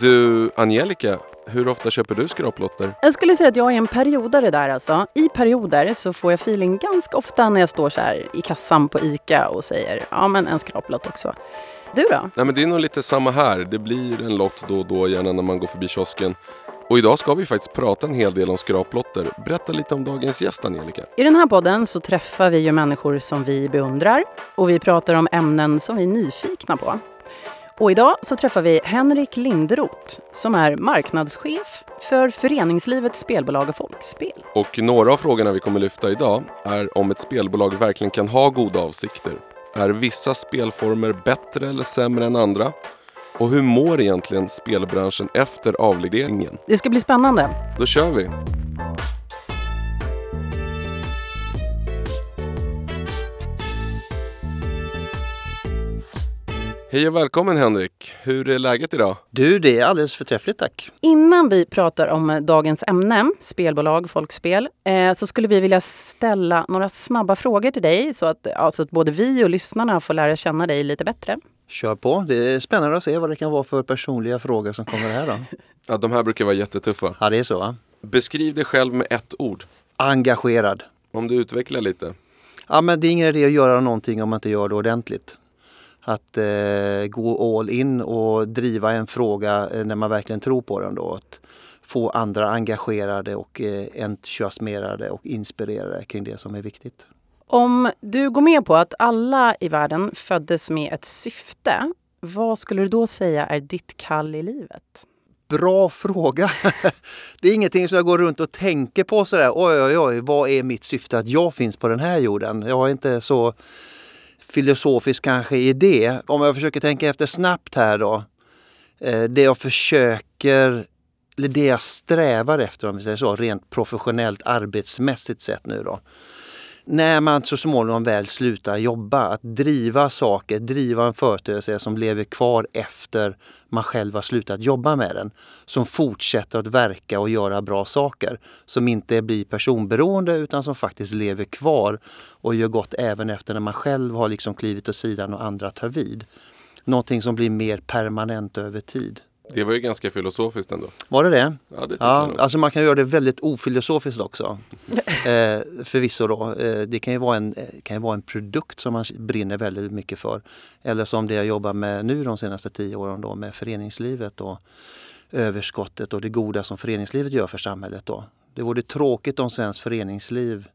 Du, Angelica, hur ofta köper du skraplotter? Jag skulle säga att jag är en periodare där alltså. I perioder så får jag feeling ganska ofta när jag står så här i kassan på ICA och säger ja men en skraplott också. Du då? Nej men det är nog lite samma här. Det blir en lott då och då, gärna när man går förbi kiosken. Och idag ska vi faktiskt prata en hel del om skraplotter. Berätta lite om dagens gäst Angelica. I den här podden så träffar vi ju människor som vi beundrar och vi pratar om ämnen som vi är nyfikna på. Och idag så träffar vi Henrik Linderoth som är marknadschef för föreningslivets spelbolag Folkspel. Och några av frågorna vi kommer lyfta idag är om ett spelbolag verkligen kan ha goda avsikter. Är vissa spelformer bättre eller sämre än andra? Och hur mår egentligen spelbranschen efter avregleringen? Det ska bli spännande. Då kör vi! Hej och välkommen Henrik! Hur är läget idag? Du, det är alldeles förträffligt tack. Innan vi pratar om dagens ämne, spelbolag, folkspel, eh, så skulle vi vilja ställa några snabba frågor till dig så att, alltså att både vi och lyssnarna får lära känna dig lite bättre. Kör på. Det är spännande att se vad det kan vara för personliga frågor som kommer här då. Ja, de här brukar vara jättetuffa. Ja, det är så va? Beskriv dig själv med ett ord. Engagerad. Om du utvecklar lite. Ja, men det är ingen idé att göra någonting om man inte gör det ordentligt. Att eh, gå all in och driva en fråga eh, när man verkligen tror på den då. Att få andra engagerade och eh, entusiasmerade och inspirerade kring det som är viktigt. Om du går med på att alla i världen föddes med ett syfte, vad skulle du då säga är ditt kall i livet? Bra fråga! Det är ingenting som jag går runt och tänker på sådär, oj oj oj, vad är mitt syfte att jag finns på den här jorden? Jag är inte så filosofisk kanske i det. Om jag försöker tänka efter snabbt här då. Eh, det jag försöker, eller det jag strävar efter om vi säger så, rent professionellt arbetsmässigt sett nu då när man så småningom väl slutar jobba, att driva saker, driva en företeelse som lever kvar efter man själv har slutat jobba med den. Som fortsätter att verka och göra bra saker. Som inte blir personberoende utan som faktiskt lever kvar och gör gott även efter när man själv har liksom klivit åt sidan och andra tar vid. Någonting som blir mer permanent över tid. Det var ju ganska filosofiskt ändå. Var det det? Ja, det ja, alltså man kan göra det väldigt ofilosofiskt också. eh, förvisso då. Eh, det kan ju, vara en, kan ju vara en produkt som man brinner väldigt mycket för. Eller som det jag jobbar med nu de senaste tio åren då med föreningslivet och överskottet och det goda som föreningslivet gör för samhället då. Det vore tråkigt om svenskt föreningsliv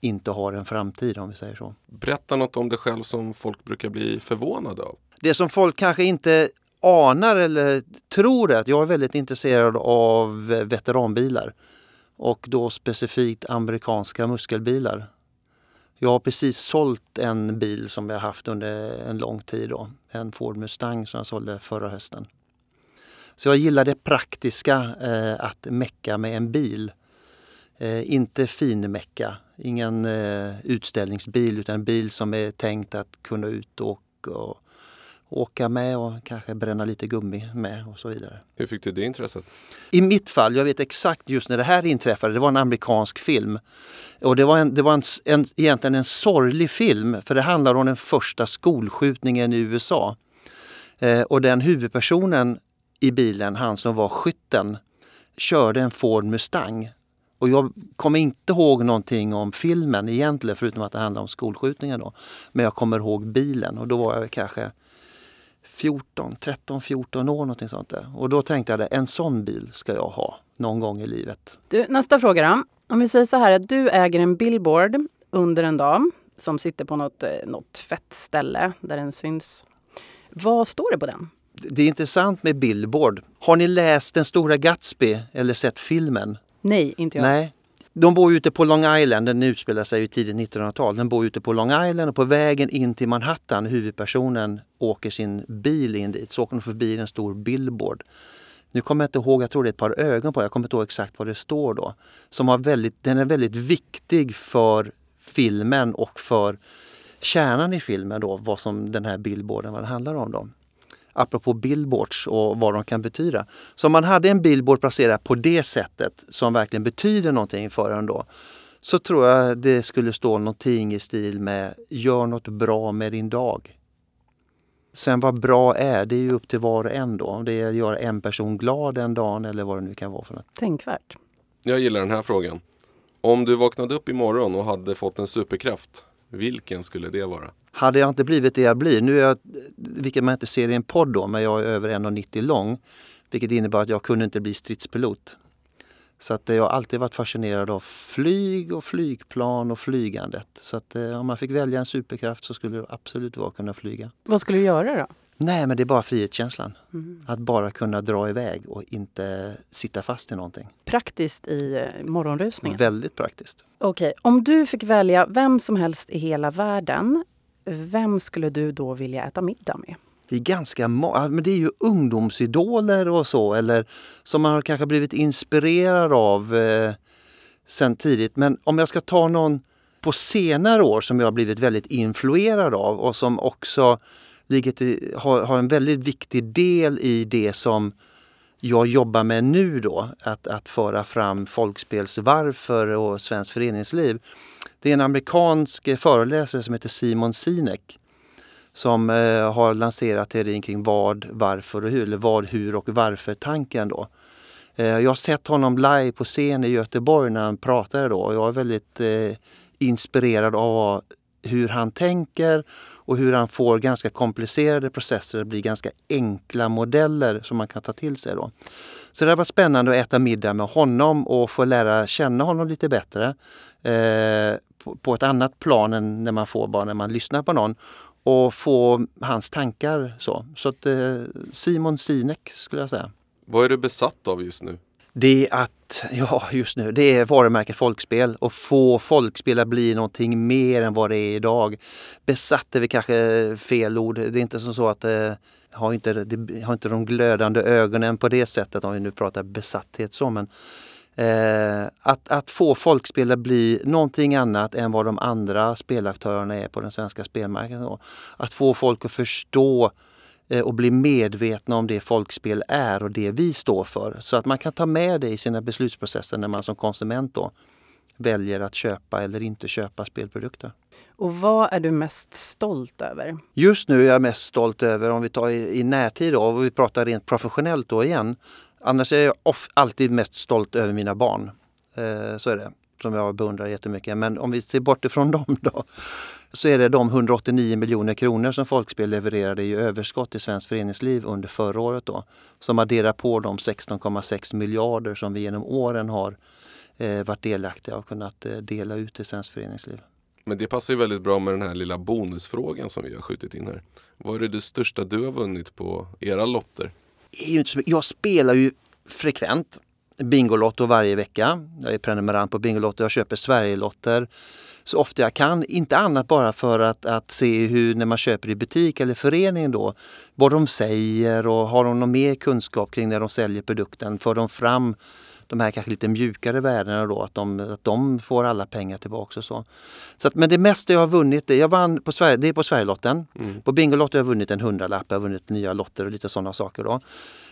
inte har en framtid om vi säger så. Berätta något om dig själv som folk brukar bli förvånade av. Det som folk kanske inte anar eller tror att jag är väldigt intresserad av veteranbilar. Och då specifikt amerikanska muskelbilar. Jag har precis sålt en bil som jag haft under en lång tid. Då. En Ford Mustang som jag sålde förra hösten. Så jag gillar det praktiska eh, att mecka med en bil. Eh, inte finmecka, ingen eh, utställningsbil utan en bil som är tänkt att kunna ut och, och åka med och kanske bränna lite gummi med och så vidare. Hur fick du det intresset? I mitt fall, jag vet exakt just när det här inträffade, det var en amerikansk film. Och det var, en, det var en, en, egentligen en sorglig film för det handlar om den första skolskjutningen i USA. Eh, och den huvudpersonen i bilen, han som var skytten, körde en Ford Mustang. Och jag kommer inte ihåg någonting om filmen egentligen förutom att det handlar om skolskjutningen. Då. Men jag kommer ihåg bilen och då var jag kanske 14, 13, 14 år någonting sånt där. Och då tänkte jag att en sån bil ska jag ha någon gång i livet. Du, nästa fråga då. Om vi säger så här att du äger en billboard under en dag som sitter på något, eh, något fett ställe där den syns. Vad står det på den? Det är intressant med billboard. Har ni läst Den stora Gatsby eller sett filmen? Nej, inte jag. Nej, de bor ute på Long Island, den utspelar sig i tidigt 1900-tal. Den bor ute på Long Island och på vägen in till Manhattan, huvudpersonen åker sin bil in dit, så åker de förbi en stor billboard. Nu kommer jag inte ihåg, jag tror det är ett par ögon på jag kommer inte ihåg exakt vad det står då. Som har väldigt, den är väldigt viktig för filmen och för kärnan i filmen då, vad som den här billboarden vad handlar om. Då apropå billboards och vad de kan betyda. Så om man hade en billboard placerad på det sättet som verkligen betyder någonting för en då så tror jag det skulle stå någonting i stil med Gör något bra med din dag. Sen vad bra är, det är ju upp till var och en då. Om det är att göra en person glad den dagen eller vad det nu kan vara för något. Tänkvärt. Jag gillar den här frågan. Om du vaknade upp imorgon och hade fått en superkraft, vilken skulle det vara? Hade jag inte blivit det jag blir, nu är jag, vilket man inte ser i en podd då, men jag är över 1,90 lång. Vilket innebär att jag kunde inte bli stridspilot. Så att jag har alltid varit fascinerad av flyg och flygplan och flygandet. Så att eh, om man fick välja en superkraft så skulle det absolut vara att kunna flyga. Vad skulle du göra då? Nej, men det är bara frihetskänslan. Att bara kunna dra iväg och inte sitta fast i någonting. Praktiskt i eh, morgonrusningen? Väldigt praktiskt. Okej, om du fick välja vem som helst i hela världen, vem skulle du då vilja äta middag med? Det är ganska men det är ju ungdomsidoler och så eller som man har kanske blivit inspirerad av eh, sen tidigt. Men om jag ska ta någon på senare år som jag har blivit väldigt influerad av och som också ligger till, har, har en väldigt viktig del i det som jag jobbar med nu då, att, att föra fram folkspelsvarför och svenskt föreningsliv. Det är en amerikansk föreläsare som heter Simon Sinek som eh, har lanserat teorin kring vad, varför och hur, eller vad, hur och varför-tanken. Då. Eh, jag har sett honom live på scen i Göteborg när han pratade då och jag är väldigt eh, inspirerad av hur han tänker och hur han får ganska komplicerade processer att bli ganska enkla modeller som man kan ta till sig. Då. Så det har varit spännande att äta middag med honom och få lära känna honom lite bättre. Eh, på, på ett annat plan än när man får bara när man lyssnar på någon och få hans tankar. Så, så att, eh, Simon Sinek skulle jag säga. Vad är du besatt av just nu? Det är att, ja just nu, det är varumärket Folkspel och få Folkspel att bli någonting mer än vad det är idag. Besatt är väl kanske fel ord. Det är inte som så att det har inte, det har inte de glödande ögonen på det sättet om vi nu pratar besatthet så. Men, eh, att, att få Folkspel att bli någonting annat än vad de andra spelaktörerna är på den svenska spelmarknaden. då. Att få folk att förstå och bli medvetna om det folkspel är och det vi står för. Så att man kan ta med det i sina beslutsprocesser när man som konsument då väljer att köpa eller inte köpa spelprodukter. Och vad är du mest stolt över? Just nu är jag mest stolt över, om vi tar i, i närtid då, och vi pratar rent professionellt då igen. Annars är jag off, alltid mest stolt över mina barn. Eh, så är det, som jag beundrar jättemycket. Men om vi ser bort ifrån dem då, så är det de 189 miljoner kronor som Folkspel levererade i överskott i svenskt föreningsliv under förra året då. Som adderar på de 16,6 miljarder som vi genom åren har eh, varit delaktiga och kunnat eh, dela ut i svenskt föreningsliv. Men det passar ju väldigt bra med den här lilla bonusfrågan som vi har skjutit in här. Vad är det största du har vunnit på era lotter? Jag spelar ju frekvent Bingolotto varje vecka. Jag är prenumerant på Bingolotto. Jag köper Sverigelotter så ofta jag kan. Inte annat bara för att, att se hur när man köper i butik eller förening då vad de säger och har de någon mer kunskap kring när de säljer produkten. För de fram de här kanske lite mjukare värdena då, att de, att de får alla pengar tillbaka och så. så att, men det mesta jag har vunnit, det, jag vann på Sverige, det är på Sverigelotten. På Bingolotto har jag vunnit en hundralapp, jag har vunnit nya lotter och lite sådana saker då.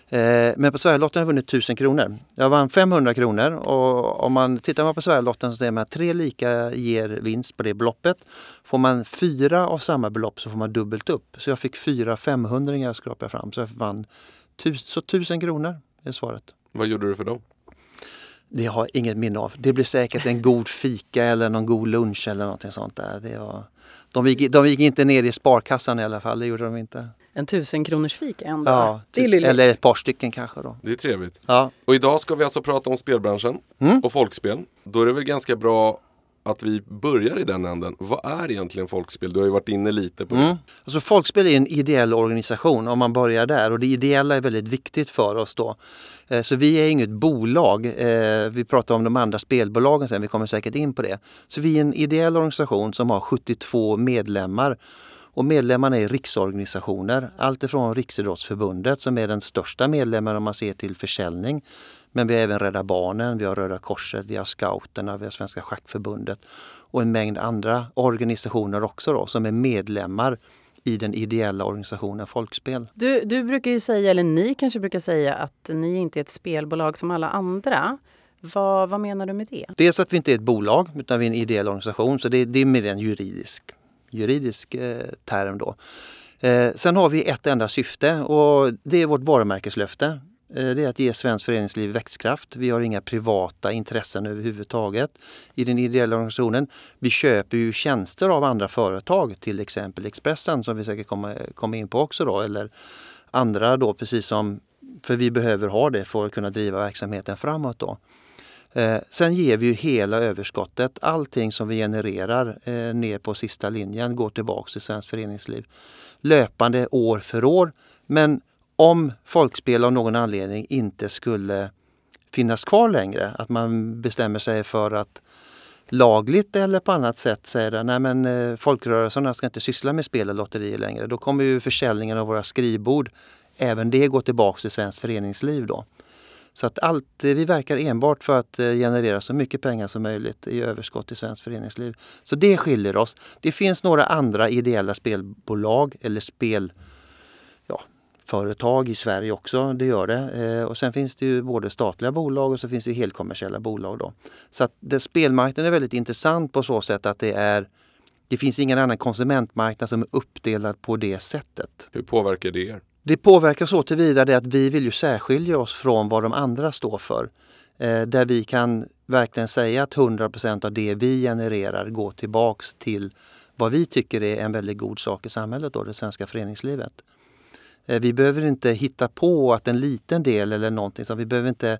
Eh, men på Sverigelotten har jag vunnit 1000 kronor. Jag vann 500 kronor och om man tittar på Sverigelotten så ser man att tre lika ger vinst på det beloppet. Får man fyra av samma belopp så får man dubbelt upp. Så jag fick fyra 500 skrapade jag fram. Så jag vann tus, så 1000 kronor är svaret. Vad gjorde du för dem? Det har jag inget minne av. Det blir säkert en god fika eller någon god lunch eller någonting sånt där. Det var, de, gick, de gick inte ner i sparkassan i alla fall, det gjorde de inte. En tusen kronors fika ändå. Ja, det är typ, lilligt. eller ett par stycken kanske då. Det är trevligt. Ja, Och idag ska vi alltså prata om spelbranschen och folkspel. Då är det väl ganska bra att vi börjar i den änden. Vad är egentligen folkspel? Du har ju varit inne lite på det. Mm. Alltså Folkspel är en ideell organisation om man börjar där och det ideella är väldigt viktigt för oss då. Eh, Så vi är inget bolag. Eh, Vi pratar om de andra spelbolagen sen, vi kommer säkert in på det. Så vi är en ideell organisation som har 72 medlemmar. Och medlemmarna är riksorganisationer. Allt ifrån Riksidrottsförbundet som är den största medlemmen om man ser till försäljning. Men vi har även Rädda Barnen, vi har Röda Korset, vi har Scouterna, vi har Svenska Schackförbundet och en mängd andra organisationer också då, som är medlemmar i den ideella organisationen Folkspel. Du, du brukar ju säga, eller ni kanske brukar säga, att ni inte är ett spelbolag som alla andra. Vad, vad menar du med det? Dels att vi inte är ett bolag utan vi är en ideell organisation så det, det är mer en juridisk, juridisk eh, term då. Eh, sen har vi ett enda syfte och det är vårt varumärkeslöfte. Eh, det är att ge svenskt föreningsliv växtkraft. Vi har inga privata intressen överhuvudtaget i den ideella organisationen. Vi köper ju tjänster av andra företag, till exempel Expressen som vi säkert kommer komma in på också då, eller andra då precis som, för vi behöver ha det för att kunna driva verksamheten framåt då. Eh, sen ger vi ju hela överskottet, allting som vi genererar eh, ner på sista linjen går tillbaks till svenskt föreningsliv. Löpande år för år. Men om folkspel av någon anledning inte skulle finnas kvar längre, att man bestämmer sig för att lagligt eller på annat sätt säger att nej men eh, folkrörelserna ska inte syssla med spel och lotterier längre. Då kommer ju försäljningen av våra skrivbord, även det går tillbaks till svenskt föreningsliv då. Så att allt, eh, vi verkar enbart för att eh, generera så mycket pengar som möjligt i överskott i svenskt föreningsliv. Så det skiljer oss. Det finns några andra ideella spelbolag eller spel ja, företag i Sverige också, det gör det. Eh, och sen finns det ju både statliga bolag och så finns det helkommersiella bolag. Då. Så att det, spelmarknaden är väldigt intressant på så sätt att det är det finns ingen annan konsumentmarknad som är uppdelad på det sättet. Hur påverkar det er? Det påverkar så tillvida att vi vill ju särskilja oss från vad de andra står för. Eh, där vi kan verkligen säga att 100% av det vi genererar går tillbaks till vad vi tycker är en väldigt god sak i samhället, då, det svenska föreningslivet. Eh, vi behöver inte hitta på att en liten del eller någonting, så vi behöver inte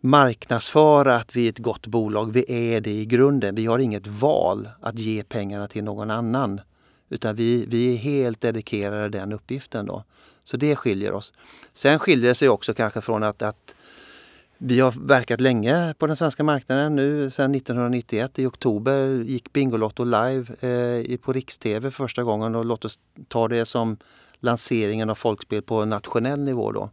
marknadsföra att vi är ett gott bolag. Vi är det i grunden. Vi har inget val att ge pengarna till någon annan. Utan vi, vi är helt dedikerade den uppgiften. Då. Så det skiljer oss. Sen skiljer det sig också kanske från att, att vi har verkat länge på den svenska marknaden nu sedan 1991. I oktober gick Bingolotto live eh, på Riks-TV första gången och låt oss ta det som lanseringen av folkspel på nationell nivå. Då.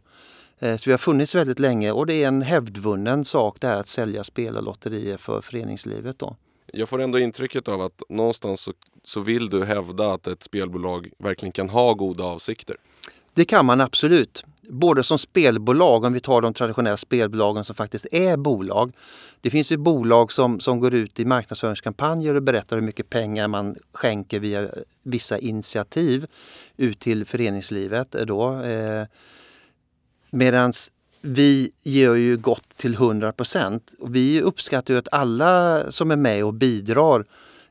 Eh, så vi har funnits väldigt länge och det är en hävdvunnen sak det här att sälja spel och lotterier för föreningslivet. Då. Jag får ändå intrycket av att någonstans så, så vill du hävda att ett spelbolag verkligen kan ha goda avsikter. Det kan man absolut. Både som spelbolag, om vi tar de traditionella spelbolagen som faktiskt är bolag. Det finns ju bolag som, som går ut i marknadsföringskampanjer och berättar hur mycket pengar man skänker via vissa initiativ ut till föreningslivet. Då. Eh, Medan vi ger ju gott till 100 procent. Vi uppskattar ju att alla som är med och bidrar, eh,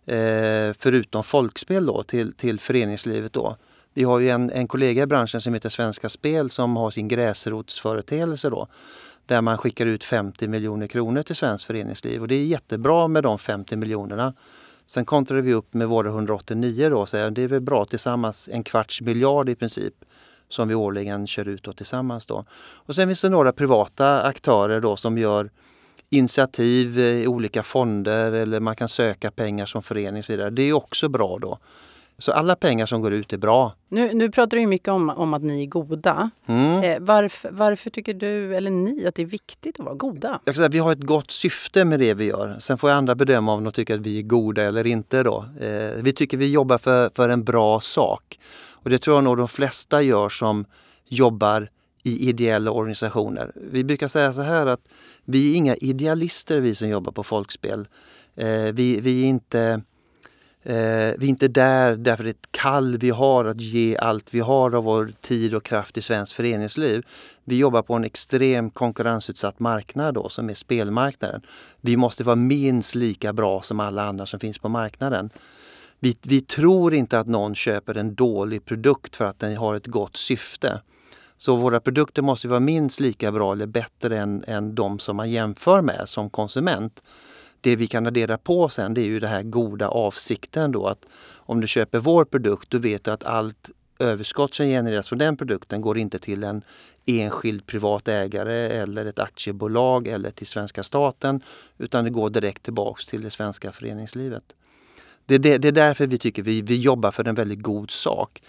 Eh, förutom folkspel, då, till, till föreningslivet. Då. Vi har ju en, en kollega i branschen som heter Svenska Spel som har sin gräsrotsföreteelse då. Där man skickar ut 50 miljoner kronor till svenskt föreningsliv och det är jättebra med de 50 miljonerna. Sen kontrar vi upp med våra 189 då och säger det är väl bra tillsammans en kvarts miljard i princip som vi årligen kör ut då tillsammans. Då. Och sen finns det några privata aktörer då som gör initiativ i olika fonder eller man kan söka pengar som förening och så vidare. Det är också bra då. Så alla pengar som går ut är bra. Nu, nu pratar du mycket om, om att ni är goda. Mm. Eh, varför, varför tycker du, eller ni, att det är viktigt att vara goda? Jag säga, vi har ett gott syfte med det vi gör. Sen får andra bedöma om de tycker att vi är goda eller inte. Då. Eh, vi tycker vi jobbar för, för en bra sak. Och det tror jag nog de flesta gör som jobbar i ideella organisationer. Vi brukar säga så här att vi är inga idealister vi som jobbar på folkspel. Eh, vi, vi är inte Eh, vi är inte där därför det är ett kall vi har att ge allt vi har av vår tid och kraft i svenskt föreningsliv. Vi jobbar på en extrem konkurrensutsatt marknad då, som är spelmarknaden. Vi måste vara minst lika bra som alla andra som finns på marknaden. Vi, vi tror inte att någon köper en dålig produkt för att den har ett gott syfte. Så våra produkter måste vara minst lika bra eller bättre än, än de som man jämför med som konsument. Det vi kan addera på sen det är ju den här goda avsikten då att om du köper vår produkt då vet du att allt överskott som genereras från den produkten går inte till en enskild privat ägare eller ett aktiebolag eller till svenska staten utan det går direkt tillbaks till det svenska föreningslivet. Det är, det, det är därför vi tycker vi, vi jobbar för en väldigt god sak.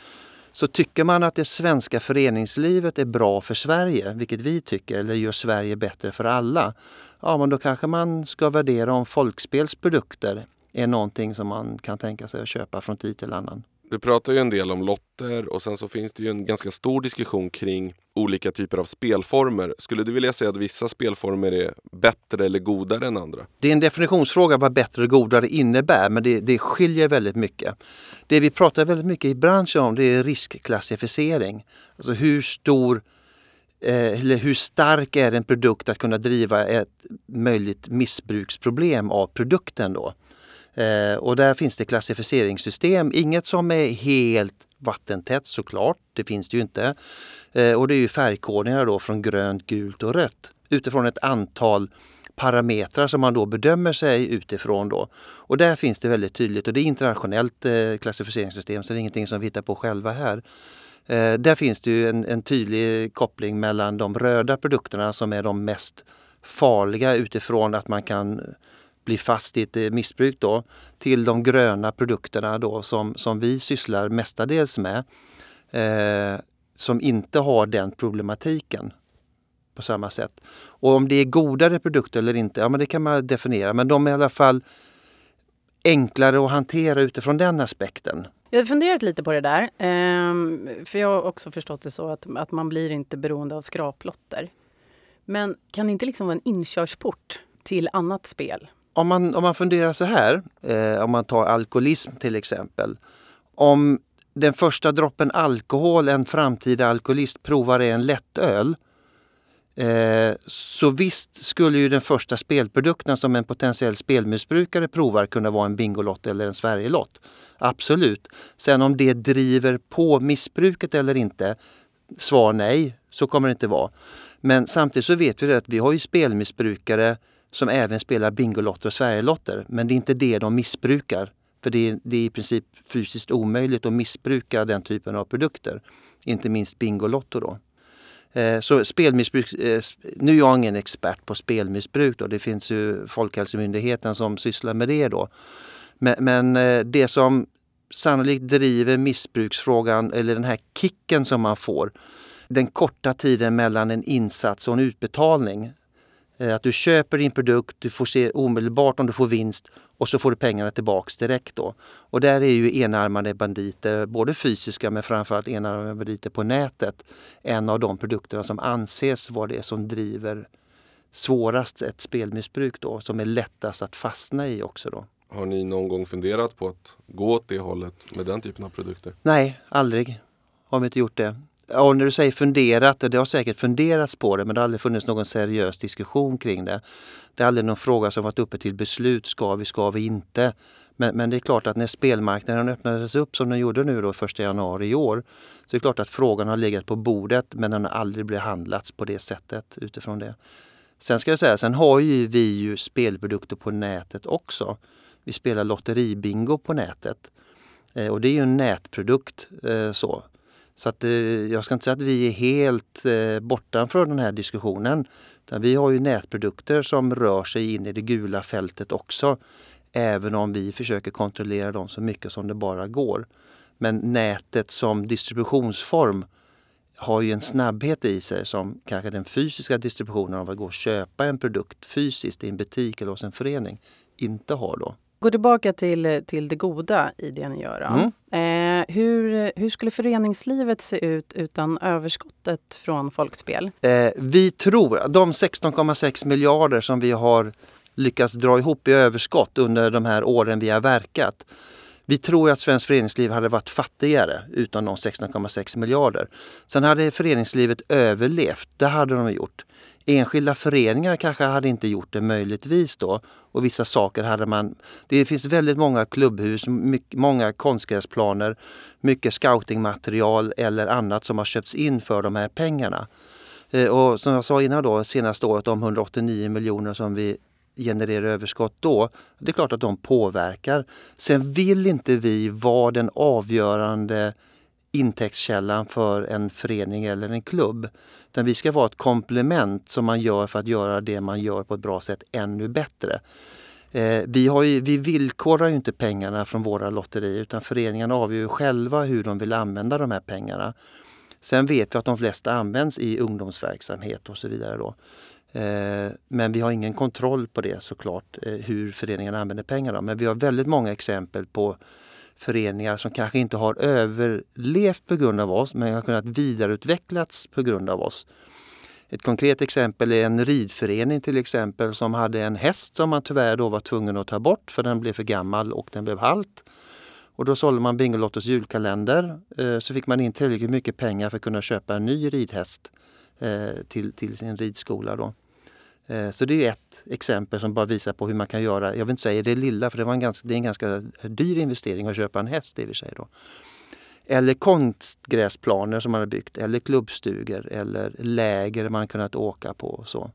Så tycker man att det svenska föreningslivet är bra för Sverige, vilket vi tycker, eller gör Sverige bättre för alla, ja men då kanske man ska värdera om folkspelsprodukter är någonting som man kan tänka sig att köpa från tid till annan. Du pratar ju en del om lotter och sen så finns det ju en ganska stor diskussion kring olika typer av spelformer. Skulle du vilja säga att vissa spelformer är bättre eller godare än andra? Det är en definitionsfråga vad bättre och godare innebär men det, det skiljer väldigt mycket. Det vi pratar väldigt mycket i branschen om det är riskklassificering. Alltså hur stor eh, eller hur stark är en produkt att kunna driva ett möjligt missbruksproblem av produkten då. Eh, och där finns det klassificeringssystem. Inget som är helt vattentätt såklart, det finns det ju inte. Eh, och det är ju färgkodningar då från grönt, gult och rött utifrån ett antal parametrar som man då bedömer sig utifrån. Då. Och där finns det väldigt tydligt och det är internationellt eh, klassificeringssystem så det är ingenting som vi hittar på själva här. Eh, där finns det ju en, en, tydlig koppling mellan de röda produkterna som är de mest farliga utifrån att man kan bli fast i ett eh, missbruk då, till de gröna produkterna då som, som vi sysslar mestadels med. Eh, som inte har den problematiken på samma sätt. Och om det är godare produkter eller inte, ja men det kan man definiera. Men de är i alla fall enklare att hantera utifrån den aspekten. Jag har funderat lite på det där. Ehm, för jag har också förstått det så att, att man blir inte beroende av skraplotter. Men kan det inte liksom vara en inkörsport till annat spel? Om man, om man funderar så här, eh, om man tar alkoholism till exempel. Om den första droppen alkohol en framtida alkoholist provar är en lättöl. Eh, så visst skulle ju den första spelprodukten som en potentiell spelmissbrukare provar kunna vara en Bingolott eller en Sverigelott. Absolut. Sen om det driver på missbruket eller inte, svar nej, så kommer det inte vara. Men samtidigt så vet vi att vi har ju spelmissbrukare som även spelar Bingolotter och Sverigelotter. Men det är inte det de missbrukar. För det är, det är i princip fysiskt omöjligt att missbruka den typen av produkter. Inte minst Bingolotto då. Eh, så spelmissbruk, eh, nu är jag ingen expert på spelmissbruk då. Det finns ju Folkhälsomyndigheten som sysslar med det då. Men, men eh, det som sannolikt driver missbruksfrågan eller den här kicken som man får. Den korta tiden mellan en insats och en utbetalning. Att du köper din produkt, du får se omedelbart om du får vinst och så får du pengarna tillbaks direkt då. Och där är ju enarmade banditer, både fysiska men framförallt enarmade banditer på nätet, en av de produkterna som anses vara det som driver svårast ett spelmissbruk då, som är lättast att fastna i också då. Har ni någon gång funderat på att gå åt det hållet med den typen av produkter? Nej, aldrig har vi inte gjort det. Och när du säger funderat, det har säkert funderats på det men det har aldrig funnits någon seriös diskussion kring det. Det är aldrig någon fråga som varit uppe till beslut. Ska vi, ska vi inte? Men, men det är klart att när spelmarknaden öppnades upp som den gjorde nu då 1 januari i år så är det klart att frågan har legat på bordet men den har aldrig behandlats på det sättet utifrån det. Sen ska jag säga, sen har ju vi ju spelprodukter på nätet också. Vi spelar lotteribingo på nätet. Eh, och det är ju en nätprodukt. Eh, så. Så att, eh, jag ska inte säga att vi är helt eh, borta från den här diskussionen. vi har ju nätprodukter som rör sig in i det gula fältet också. Även om vi försöker kontrollera dem så mycket som det bara går. Men nätet som distributionsform har ju en snabbhet i sig som kanske den fysiska distributionen av att gå och köpa en produkt fysiskt i en butik eller hos en förening inte har då. Gå tillbaka till, till det goda i det ni gör. Mm. Eh, hur, hur skulle föreningslivet se ut utan överskottet från Folkspel? Eh, vi tror, de 16,6 miljarder som vi har lyckats dra ihop i överskott under de här åren vi har verkat. Vi tror att svenskt föreningsliv hade varit fattigare utan de 16,6 miljarder. Sen hade föreningslivet överlevt, det hade de gjort. Enskilda föreningar kanske hade inte gjort det möjligtvis då. Och vissa saker hade man... Det finns väldigt många klubbhus, mycket, många konstgräsplaner, mycket scoutingmaterial eller annat som har köpts in för de här pengarna. Eh, och som jag sa innan då, senaste året, de 189 miljoner som vi genererar överskott då. Det är klart att de påverkar. Sen vill inte vi vara den avgörande intäktskällan för en förening eller en klubb. Utan vi ska vara ett komplement som man gör för att göra det man gör på ett bra sätt ännu bättre. Eh, vi, har ju, vi villkorar ju inte pengarna från våra lotterier utan föreningarna avgör själva hur de vill använda de här pengarna. Sen vet vi att de flesta används i ungdomsverksamhet och så vidare. Då. Eh, men vi har ingen kontroll på det såklart, eh, hur föreningarna använder pengarna. Men vi har väldigt många exempel på föreningar som kanske inte har överlevt på grund av oss men har kunnat vidareutvecklats på grund av oss. Ett konkret exempel är en ridförening till exempel som hade en häst som man tyvärr då var tvungen att ta bort för den blev för gammal och den blev halt. Och då sålde man Bingolottos julkalender eh, så fick man in tillräckligt mycket pengar för att kunna köpa en ny ridhäst eh, till, till sin ridskola. Då. Eh, så det är ett exempel som bara visar på hur man kan göra. Jag vill inte säga det lilla för det, var en ganska, det är en ganska dyr investering att köpa en häst i och för sig. Då. Eller konstgräsplaner som man har byggt eller klubbstugor eller läger man kunnat åka på. Och så.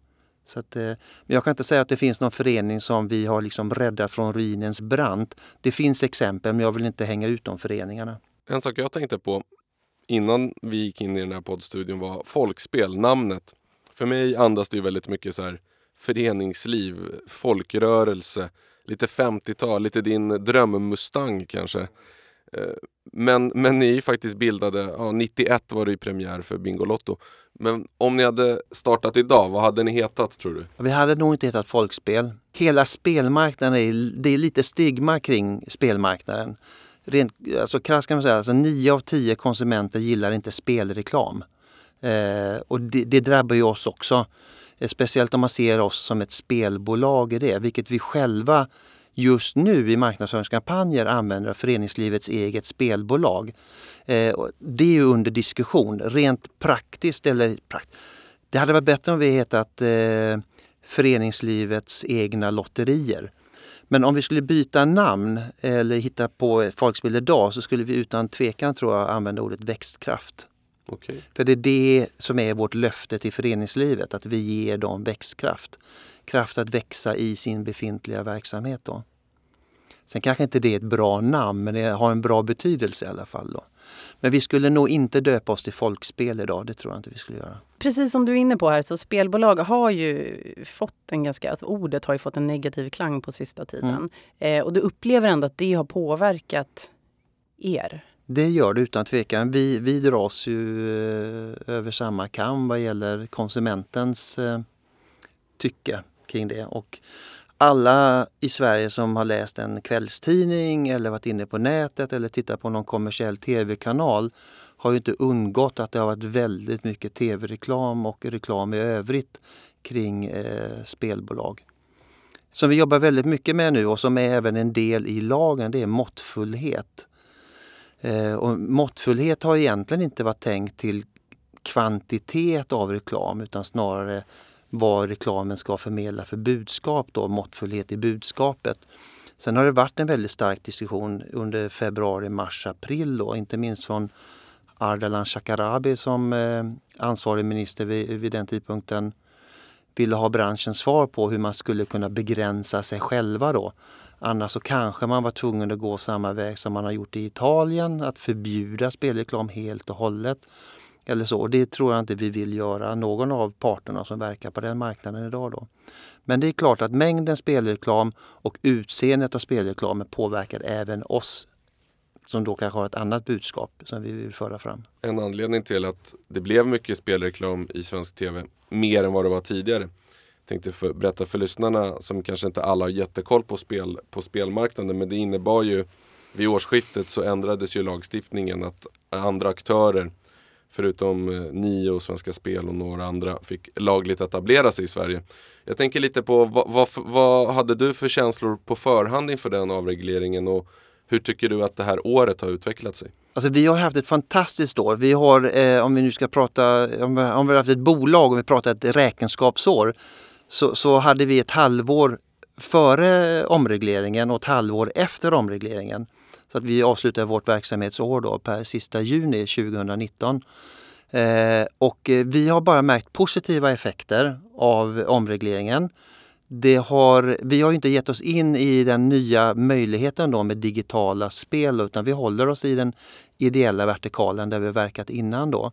Så att, eh, men jag kan inte säga att det finns någon förening som vi har liksom räddat från ruinens brant. Det finns exempel men jag vill inte hänga ut de föreningarna. En sak jag tänkte på innan vi gick in i den här poddstudion var folkspel, namnet. För mig andas det ju väldigt mycket så här föreningsliv, folkrörelse, lite 50-tal, lite din drömmustang kanske. Eh, men, men ni är ju faktiskt bildade, ja, 91 var det ju premiär för Bingolotto. Men om ni hade startat idag, vad hade ni hetat tror du? Vi hade nog inte hetat Folkspel. Hela spelmarknaden, är, det är lite stigma kring spelmarknaden. Rent, alltså krasst kan man säga, alltså 9 av 10 konsumenter gillar inte spelreklam. Eh, och det, det, drabbar ju oss också. Eh, speciellt om man ser oss som ett spelbolag i det, vilket vi själva just nu i marknadsföringskampanjer använder föreningslivets eget spelbolag. Eh, det är ju under diskussion. Rent praktiskt, eller det hade varit bättre om vi hetat eh, föreningslivets egna lotterier. Men om vi skulle byta namn eller hitta på folkspel idag så skulle vi utan tvekan tror jag använda ordet växtkraft. Okay. För det är det som är vårt löfte till föreningslivet, att vi ger dem växtkraft. Kraft att växa i sin befintliga verksamhet. Då. Sen kanske inte det är ett bra namn, men det har en bra betydelse i alla fall. Då. Men vi skulle nog inte döpa oss till folkspel idag, det tror jag inte vi skulle göra. Precis som du är inne på här, så spelbolag har ju fått en ganska, alltså ordet har ju fått en negativ klang på sista tiden. Mm. Eh, och du upplever ändå att det har påverkat er? Det gör det utan tvekan. Vi, vi dras ju eh, över samma kam vad gäller konsumentens eh, tycke kring det. Och alla i Sverige som har läst en kvällstidning eller varit inne på nätet eller tittat på någon kommersiell tv-kanal har ju inte undgått att det har varit väldigt mycket tv-reklam och reklam i övrigt kring eh, spelbolag. Som vi jobbar väldigt mycket med nu och som är även en del i lagen, det är måttfullhet. Eh, och måttfullhet har egentligen inte varit tänkt till kvantitet av reklam utan snarare vad reklamen ska förmedla för budskap, då, måttfullhet i budskapet. Sen har det varit en väldigt stark diskussion under februari, mars, april då, inte minst från Ardalan Shekarabi som eh, ansvarig minister vid, vid den tidpunkten ville ha branschens svar på hur man skulle kunna begränsa sig själva då. Annars så kanske man var tvungen att gå samma väg som man har gjort i Italien, att förbjuda spelreklam helt och hållet. Eller så. Det tror jag inte vi vill göra, någon av parterna som verkar på den marknaden idag. Då. Men det är klart att mängden spelreklam och utseendet av spelreklamen påverkar även oss som då kanske har ett annat budskap som vi vill föra fram. En anledning till att det blev mycket spelreklam i svensk tv, mer än vad det var tidigare. Jag tänkte för, berätta för lyssnarna som kanske inte alla har jättekoll på, spel, på spelmarknaden, men det innebar ju vid årsskiftet så ändrades ju lagstiftningen att andra aktörer förutom eh, Nio ni och Svenska Spel och några andra fick lagligt etablera sig i Sverige. Jag tänker lite på vad, vad, vad hade du för känslor på förhand inför den avregleringen och hur tycker du att det här året har utvecklat sig? Alltså vi har haft ett fantastiskt år. Vi har, eh, om vi nu ska prata, om vi, om vi har haft ett bolag och vi pratar ett räkenskapsår, så, så hade vi ett halvår före omregleringen och ett halvår efter omregleringen. Så att vi avslutar vårt verksamhetsår då per sista juni 2019. Eh, och eh, vi har bara märkt positiva effekter av omregleringen. Det har, vi har inte gett oss in i den nya möjligheten då med digitala spel utan vi håller oss i den ideella vertikalen där vi verkat innan. Då.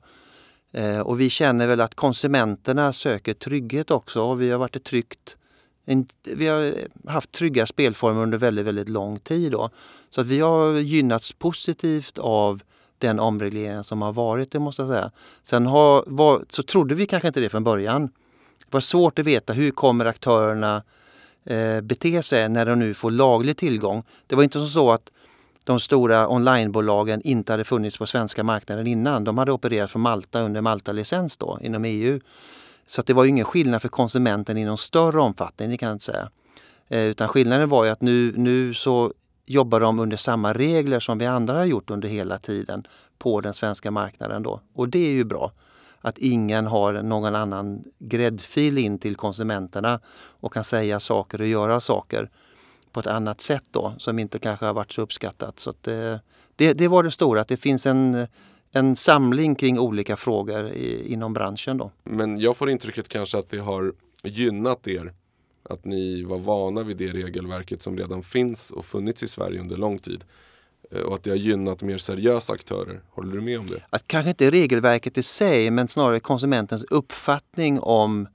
Eh, och vi känner väl att konsumenterna söker trygghet också och vi har varit ett tryggt en, vi har haft trygga spelformer under väldigt, väldigt lång tid. Då. Så att vi har gynnats positivt av den omreglering som har varit, det måste jag säga. Sen har, var, så trodde vi kanske inte det från början. Det var svårt att veta hur kommer aktörerna eh, bete sig när de nu får laglig tillgång. Det var inte så att de stora onlinebolagen inte hade funnits på svenska marknaden innan. De hade opererat från Malta under Malta-licens då inom EU. Så det var ingen skillnad för konsumenten i någon större omfattning, det kan jag inte säga. Eh, utan skillnaden var ju att nu, nu så jobbar de under samma regler som vi andra har gjort under hela tiden på den svenska marknaden då. Och det är ju bra. Att ingen har någon annan gräddfil in till konsumenterna och kan säga saker och göra saker på ett annat sätt då som inte kanske har varit så uppskattat. Så det, eh, det, det, var det stora, att det finns en, en samling kring olika frågor i, inom branschen. Då. Men jag får intrycket kanske att det har gynnat er att ni var vana vid det regelverket som redan finns och funnits i Sverige under lång tid. Eh, och att det har gynnat mer seriösa aktörer. Håller du med om det? Att kanske inte regelverket i sig men snarare konsumentens uppfattning om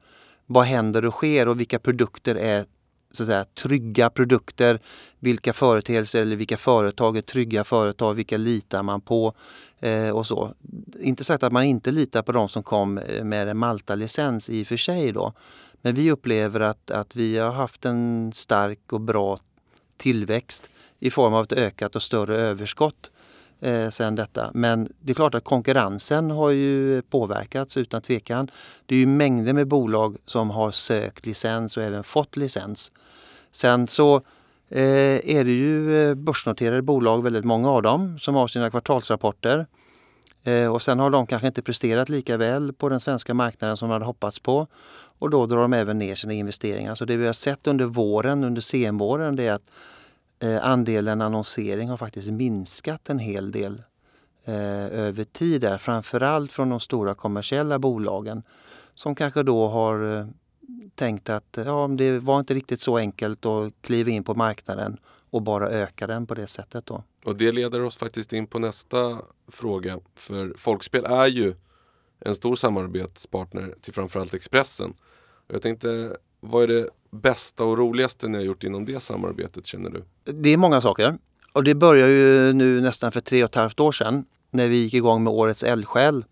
vad händer och sker och vilka produkter är så att säga, trygga produkter. Vilka företeelser eller vilka företag är trygga företag, vilka litar man på eh, och så. Inte sagt att man inte litar på de som kom eh, med en Malta-licens i och för sig då. Men vi upplever att, att vi har haft en stark och bra tillväxt i form av ett ökat och större överskott eh, sen detta. Men det är klart att konkurrensen har ju påverkats utan tvekan. Det är ju mängder med bolag som har sökt licens och även fått licens. Sen så eh, är det ju eh, börsnoterade bolag, väldigt många av dem, som har sina kvartalsrapporter. Eh, och sen har de kanske inte presterat lika väl på den svenska marknaden som de hade hoppats på. Och då drar de även ner sina investeringar. Så det vi har sett under våren, under senvåren, det är att Eh, andelen annonsering har faktiskt minskat en hel del eh, över tid. Där. Framförallt från de stora kommersiella bolagen som kanske då har eh, tänkt att eh, ja, det var inte riktigt så enkelt att kliva in på marknaden och bara öka den på det sättet. Då. Och det leder oss faktiskt in på nästa fråga. För Folkspel är ju en stor samarbetspartner till framförallt Expressen. Jag tänkte, vad är det bästa och roligaste ni har gjort inom det samarbetet känner du? Det är många saker. Och det börjar ju nu nästan för tre och ett halvt år sedan när vi gick igång med årets eldsjäl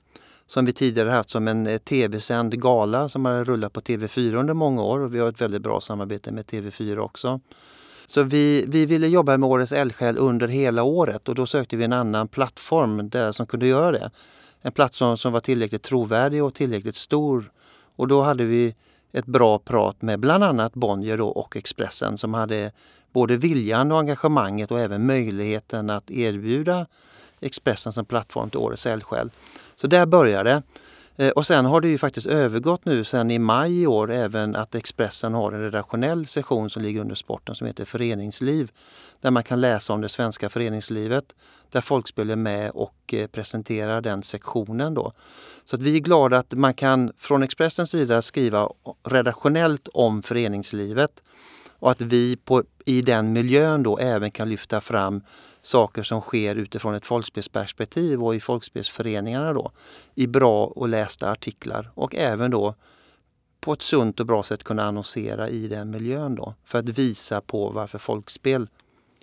som vi tidigare haft som en eh, tv-sänd gala som har rullat på TV4 under många år och vi har ett väldigt bra samarbete med TV4 också. Så vi, vi ville jobba med Årets eldsjäl under hela året och då sökte vi en annan plattform där som kunde göra det. En plattform som var tillräckligt trovärdig och tillräckligt stor. Och då hade vi ett bra prat med bland annat Bonnier och Expressen som hade både viljan och engagemanget och även möjligheten att erbjuda Expressen som plattform till Årets eldsjäl. Så där började det. Eh, och sen har det ju faktiskt övergått nu sen i maj i år även att Expressen har en redaktionell session som ligger under sporten som heter Föreningsliv. Där man kan läsa om det svenska föreningslivet. Där Folkspel är med och eh, presenterar den sektionen då. Så att vi är glada att man kan från Expressens sida skriva redaktionellt om föreningslivet. Och att vi på, i den miljön då även kan lyfta fram saker som sker utifrån ett folkspelsperspektiv och i folkspelsföreningarna då. I bra och lästa artiklar och även då på ett sunt och bra sätt kunna annonsera i den miljön då. För att visa på varför folkspel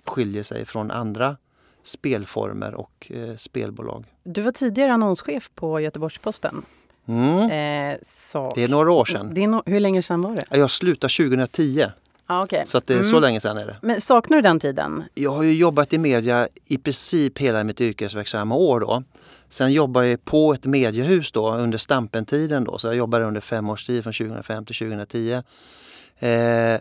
skiljer sig från andra spelformer och eh, spelbolag. Du var tidigare annonschef på Göteborgs-Posten. Mm. Eh, det är några år sedan. Det är no hur länge sedan var det? Jag slutade 2010. Ah, okay. Så att det är mm. så länge sedan är det. Men saknar du den tiden? Jag har ju jobbat i media i princip hela mitt yrkesverksamma år då. Sen jobbade jag på ett mediehus då under Stampen-tiden då. Så jag jobbade under fem års tid från 2005 till 2010. Eh,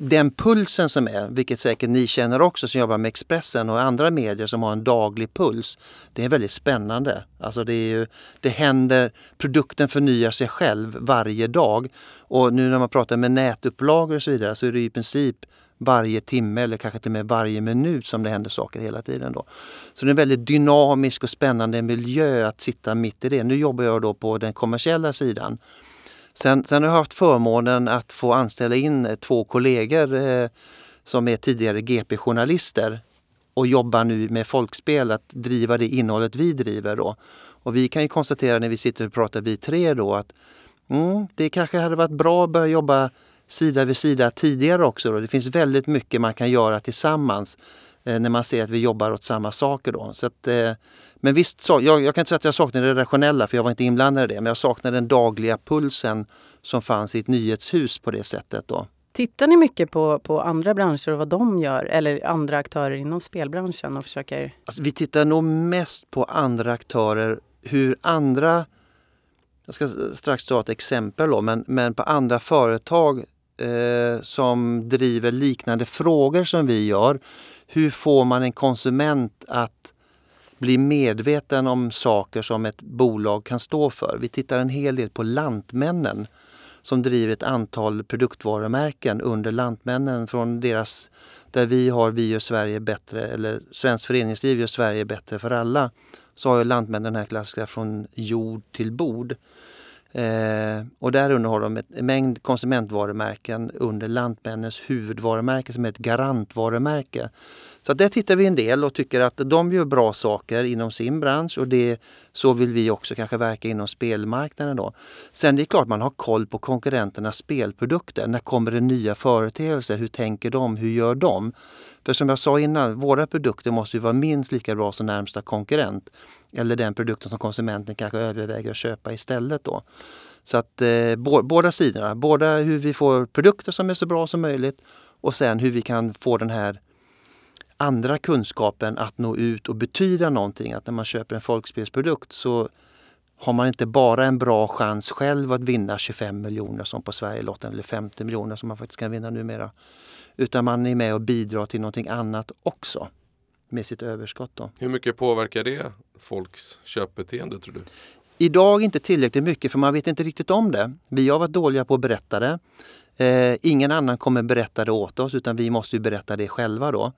den pulsen som är, vilket säkert ni känner också som jobbar med Expressen och andra medier som har en daglig puls. Det är väldigt spännande. Alltså det, är ju, det händer, produkten förnyar sig själv varje dag. Och nu när man pratar med nätupplagor och så vidare så är det i princip varje timme eller kanske till och med varje minut som det händer saker hela tiden. Då. Så det är en väldigt dynamisk och spännande miljö att sitta mitt i det. Nu jobbar jag då på den kommersiella sidan Sen, sen har jag haft förmånen att få anställa in eh, två kollegor eh, som är tidigare GP-journalister och jobbar nu med folkspel, att driva det innehållet vi driver. Då. Och vi kan ju konstatera när vi sitter och pratar vi tre då att mm, det kanske hade varit bra att börja jobba sida vid sida tidigare också. Då. Det finns väldigt mycket man kan göra tillsammans när man ser att vi jobbar åt samma saker. Då. Så att, eh, men visst, så, jag, jag, kan inte säga att jag saknar det redaktionella för jag var inte inblandad i det. Men jag saknar den dagliga pulsen som fanns i ett nyhetshus på det sättet. Då. Tittar ni mycket på, på andra branscher och vad de gör eller andra aktörer inom spelbranschen och försöker? Alltså, vi tittar nog mest på andra aktörer, hur andra, jag ska strax ta ett exempel då, men, men på andra företag eh, som driver liknande frågor som vi gör. Hur får man en konsument att bli medveten om saker som ett bolag kan stå för? Vi tittar en hel del på Lantmännen som driver ett antal produktvarumärken under Lantmännen från deras där vi har Vi gör Sverige bättre eller Svenskt föreningsliv gör Sverige bättre för alla. Så har ju Lantmännen den här klassiska från jord till bord. Eh, och där har de ett, en mängd konsumentvarumärken under Lantmännens huvudvarumärke som är ett garantvarumärke. Så där tittar vi en del och tycker att de gör bra saker inom sin bransch och det, så vill vi också kanske verka inom spelmarknaden. Då. Sen det är klart man har koll på konkurrenternas spelprodukter. När kommer det nya företeelser? Hur tänker de? Hur gör de? För som jag sa innan, våra produkter måste ju vara minst lika bra som närmsta konkurrent. Eller den produkten som konsumenten kanske överväger att köpa istället. Då. Så att eh, båda sidorna, både hur vi får produkter som är så bra som möjligt och sen hur vi kan få den här andra kunskapen att nå ut och betyda någonting. Att när man köper en folkspelsprodukt så har man inte bara en bra chans själv att vinna 25 miljoner som på Sverigelotten eller 50 miljoner som man faktiskt kan vinna numera. Utan man är med och bidrar till någonting annat också med sitt överskott. Då. Hur mycket påverkar det folks köpbeteende tror du? Idag inte tillräckligt mycket för man vet inte riktigt om det. Vi har varit dåliga på att berätta det. Eh, ingen annan kommer berätta det åt oss utan vi måste berätta det själva då.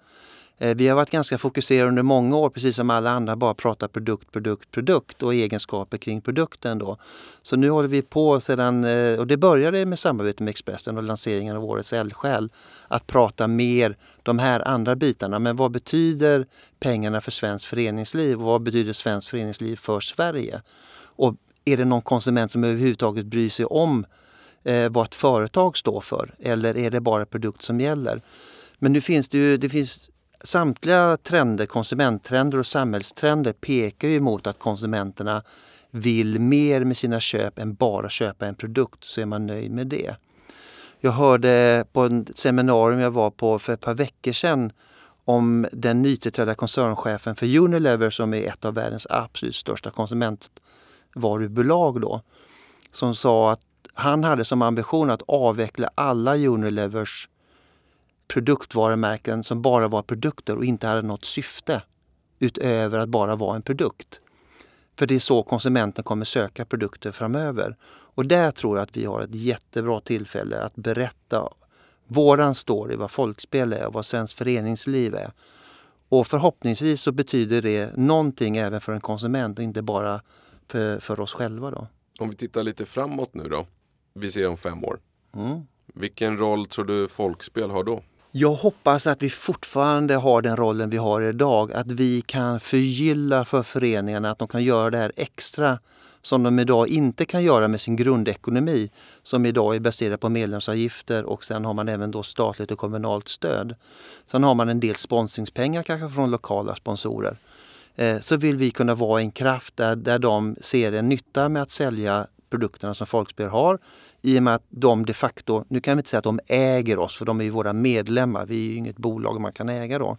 Eh, vi har varit ganska fokuserade under många år, precis som alla andra, bara prata produkt, produkt, produkt och egenskaper kring produkten. Då. Så nu håller vi på sedan, eh, och det började med samarbete med Expressen och lanseringen av årets eldsjäl, att prata mer de här andra bitarna. Men vad betyder pengarna för svenskt föreningsliv och vad betyder svenskt föreningsliv för Sverige? Och är det någon konsument som överhuvudtaget bryr sig om eh, vad ett företag står för? Eller är det bara produkt som gäller? Men nu finns det ju, det finns samtliga trender, konsumenttrender och samhällstrender pekar ju mot att konsumenterna vill mer med sina köp än bara köpa en produkt så är man nöjd med det. Jag hörde på ett seminarium jag var på för ett par veckor sedan om den nytillträdda koncernchefen för Unilever som är ett av världens absolut största konsumentvarubolag då. Som sa att han hade som ambition att avveckla alla Unilevers produktvarumärken som bara var produkter och inte hade något syfte utöver att bara vara en produkt. För det är så konsumenten kommer söka produkter framöver. Och där tror jag att vi har ett jättebra tillfälle att berätta våran story, vad folkspel är och vad svenskt föreningsliv är. Och förhoppningsvis så betyder det någonting även för en konsument och inte bara för, för oss själva. Då. Om vi tittar lite framåt nu då. Vi ser om fem år. Mm. Vilken roll tror du folkspel har då? Jag hoppas att vi fortfarande har den rollen vi har idag. Att vi kan förgylla för föreningarna, att de kan göra det här extra som de idag inte kan göra med sin grundekonomi som idag är baserad på medlemsavgifter och sen har man även då statligt och kommunalt stöd. Sen har man en del sponsringspengar kanske från lokala sponsorer. Eh, så vill vi kunna vara en kraft där, där de ser en nytta med att sälja produkterna som Folkspel har i och med att de de facto, nu kan vi inte säga att de äger oss för de är ju våra medlemmar, vi är ju inget bolag man kan äga då.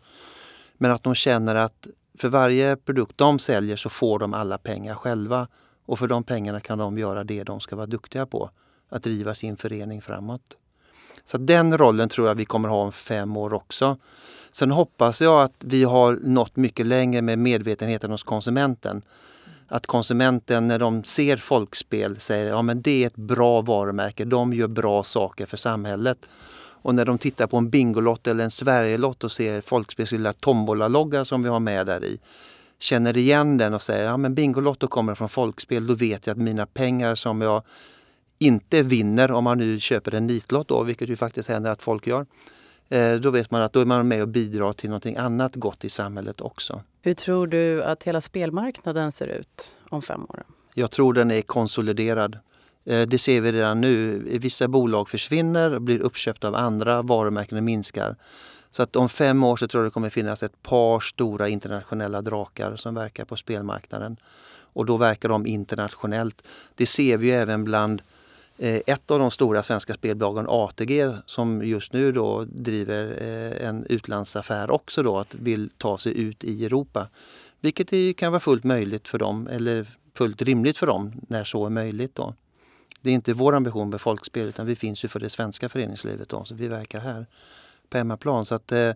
Men att de känner att för varje produkt de säljer så får de alla pengar själva och för de pengarna kan de göra det de ska vara duktiga på, att driva sin förening framåt. Så den rollen tror jag vi kommer ha om fem år också. Sen hoppas jag att vi har nått mycket längre med medvetenheten hos konsumenten att konsumenten när de ser folkspel säger ja men det är ett bra varumärke, de gör bra saker för samhället. Och när de tittar på en Bingolott eller en Sverigelott och ser folkspels lilla tombola-logga som vi har med där i känner igen den och säger ja men Bingolotto kommer från folkspel, då vet jag att mina pengar som jag inte vinner om man nu köper en nitlott då, vilket ju faktiskt händer att folk gör. Eh, då vet man att då är man med och bidrar till någonting annat gott i samhället också. Hur tror du att hela spelmarknaden ser ut om fem år? Jag tror den är konsoliderad. Eh, det ser vi redan nu. Vissa bolag försvinner och blir uppköpta av andra, varumärkena minskar. Så att om fem år så tror jag det kommer finnas ett par stora internationella drakar som verkar på spelmarknaden. Och då verkar de internationellt. Det ser vi även bland Eh, ett av de stora svenska spelbolagen, ATG, som just nu då driver eh, en utlandsaffär också då, att vill ta sig ut i Europa. Vilket kan vara fullt möjligt för dem, eller fullt rimligt för dem när så är möjligt. Då. Det är inte vår ambition med folkspel utan vi finns ju för det svenska föreningslivet då, så vi verkar här på hemmaplan. Så att, eh,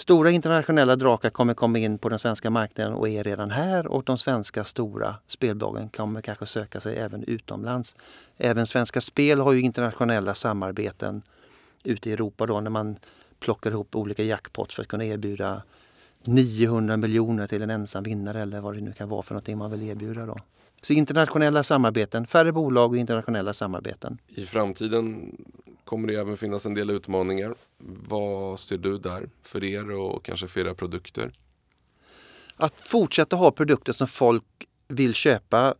Stora internationella drakar kommer komma in på den svenska marknaden och är redan här och de svenska stora spelbolagen kommer kanske söka sig även utomlands. Även Svenska Spel har ju internationella samarbeten ute i Europa då när man plockar ihop olika jackpots för att kunna erbjuda 900 miljoner till en ensam vinnare eller vad det nu kan vara för någonting man vill erbjuda. Då. Så internationella samarbeten, färre bolag och internationella samarbeten. I framtiden kommer det även finnas en del utmaningar. Vad ser du där för er och kanske för era produkter? Att fortsätta ha produkter som folk vill köpa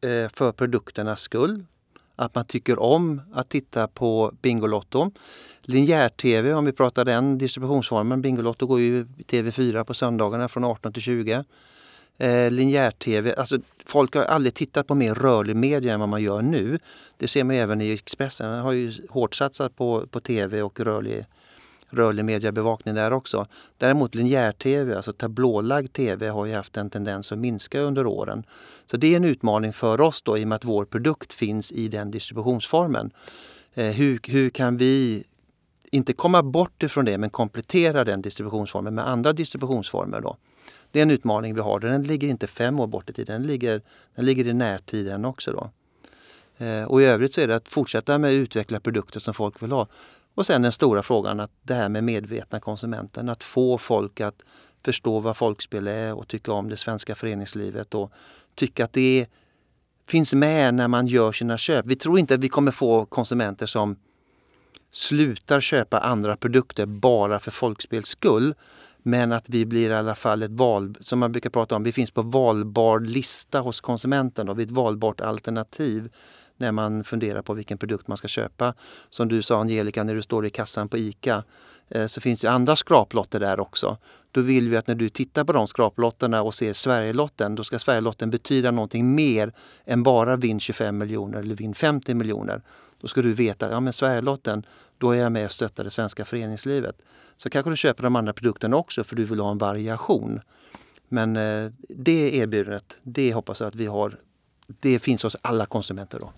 eh, för produkternas skull. Att man tycker om att titta på Bingolotto. Linjär-tv, om vi pratar den distributionsformen. Bingolotto går ju TV4 på söndagarna från 18 till 20 eh, linjär-tv. Alltså, folk har aldrig tittat på mer rörlig media än vad man gör nu. Det ser man även i Expressen. Man har ju hårt satsat på, på tv och rörlig, rörlig mediebevakning där också. Däremot linjär-tv, alltså tablålagd tv, har ju haft en tendens att minska under åren. Så det är en utmaning för oss då i och med att vår produkt finns i den distributionsformen. Eh, hur, hur kan vi inte komma bort ifrån det men komplettera den distributionsformen med andra distributionsformer då. Det är en utmaning vi har. Den ligger inte fem år bort i tiden, den ligger, den ligger i närtiden också. Då. Eh, och i övrigt så är det att fortsätta med att utveckla produkter som folk vill ha. Och sen den stora frågan, att det här med medvetna konsumenten. Att få folk att förstå vad folkspel är och tycka om det svenska föreningslivet och tycka att det finns med när man gör sina köp. Vi tror inte att vi kommer få konsumenter som slutar köpa andra produkter bara för folkspels skull. Men att vi blir i alla fall ett val, som man brukar prata om, vi finns på valbar lista hos konsumenten Då, vi är ett valbart alternativ när man funderar på vilken produkt man ska köpa. Som du sa Angelica, när du står i kassan på ICA eh, så finns det andra skraplotter där också. Då vill vi att när du tittar på de skraplotterna och ser Sverigelotten, då ska Sverigelotten betyda någonting mer än bara vinn 25 miljoner eller vinn 50 miljoner. Då ska du veta att ja, Sverigelotten, då är jag med och stöttar det svenska föreningslivet. Så kanske du köper de andra produkterna också för du vill ha en variation. Men eh, det erbjudandet, det hoppas jag att vi har. Det finns hos alla konsumenter då.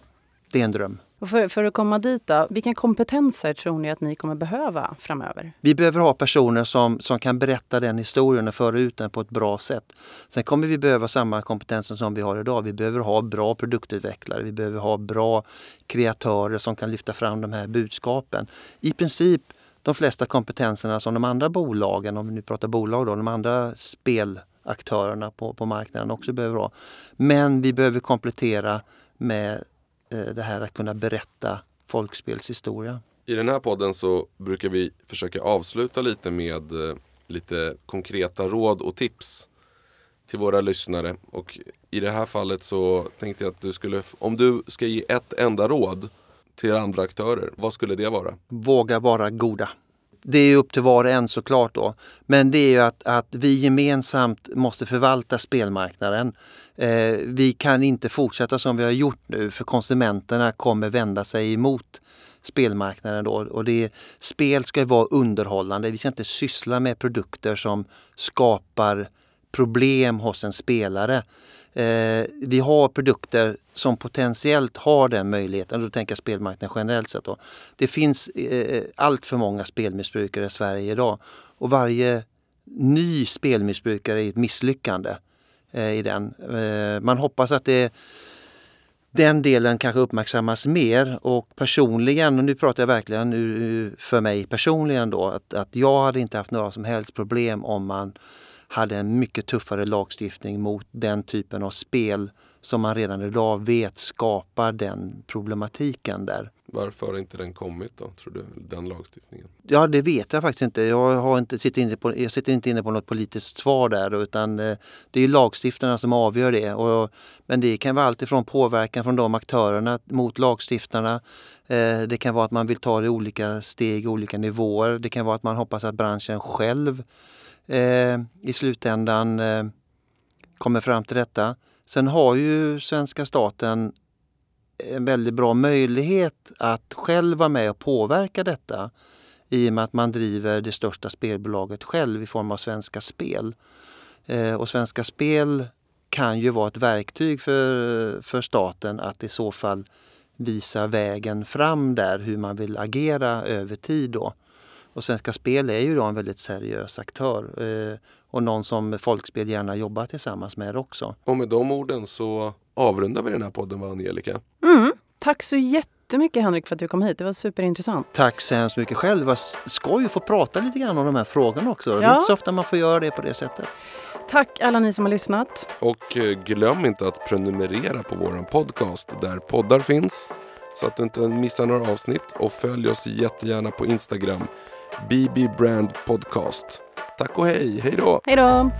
Det är en dröm. Och för, för att komma dit då, vilka kompetenser tror ni att ni kommer behöva framöver? Vi behöver ha personer som, som kan berätta den historien och föra ut den på ett bra sätt. Sen kommer vi behöva samma kompetenser som vi har idag. Vi behöver ha bra produktutvecklare. Vi behöver ha bra kreatörer som kan lyfta fram de här budskapen. I princip de flesta kompetenserna som de andra bolagen, om vi nu pratar bolag då, de andra spelaktörerna på, på marknaden också behöver ha. Men vi behöver komplettera med det här att kunna berätta folkspelshistoria. I den här podden så brukar vi försöka avsluta lite med eh, lite konkreta råd och tips till våra lyssnare. Och i det här fallet så tänkte jag att du skulle, om du ska ge ett enda råd till andra aktörer, vad skulle det vara? Våga vara goda. Det är upp till var och en såklart då. Men det är ju att, att vi gemensamt måste förvalta spelmarknaden. Eh, vi kan inte fortsätta som vi har gjort nu för konsumenterna kommer vända sig emot spelmarknaden då. Och det, spel ska vara underhållande. Vi ska inte syssla med produkter som skapar problem hos en spelare. Eh, vi har produkter som potentiellt har den möjligheten. Då tänker jag spelmarknaden generellt sett. Då. Det finns eh, allt för många spelmissbrukare i Sverige idag. Och varje ny spelmissbrukare är ett misslyckande Eh, i den. Eh, man hoppas att det den delen kanske uppmärksammas mer och personligen, och nu pratar jag verkligen för mig personligen då, att, att jag hade inte haft några som helst problem om man hade en mycket tuffare lagstiftning mot den typen av spel som man redan idag vet skapar den problematiken där. Varför har inte den kommit då, tror du, den lagstiftningen? Ja, det vet jag faktiskt inte. Jag, har inte, sitter, inne på, jag sitter inte inne på något politiskt svar där utan eh, det är lagstiftarna som avgör det. Och, men det kan vara alltifrån påverkan från de aktörerna mot lagstiftarna. Eh, det kan vara att man vill ta det i olika steg, olika nivåer. Det kan vara att man hoppas att branschen själv eh, i slutändan kommer fram till detta. Sen har ju svenska staten en väldigt bra möjlighet att själv vara med och påverka detta i och med att man driver det största spelbolaget själv i form av Svenska Spel. Eh, och Svenska Spel kan ju vara ett verktyg för, för staten att i så fall visa vägen fram där hur man vill agera över tid då. Och Svenska Spel är ju då en väldigt seriös aktör eh, och någon som Folkspel gärna jobbar tillsammans med också. Och med de orden så avrundar vi den här podden va Angelica? Mm. Tack så jättemycket Henrik för att du kom hit. Det var superintressant. Tack så hemskt mycket själv. Det var skoj att få prata lite grann om de här frågorna också. Det är Ja. inte så ofta man får göra det på det sättet. Tack alla ni som har lyssnat. Och eh, glöm inte att prenumerera på våran podcast där poddar finns. Så att du inte missar några avsnitt. Och följ oss jättegärna på Instagram. BB Brand Podcast. Tack och hej, hej då! Hej då!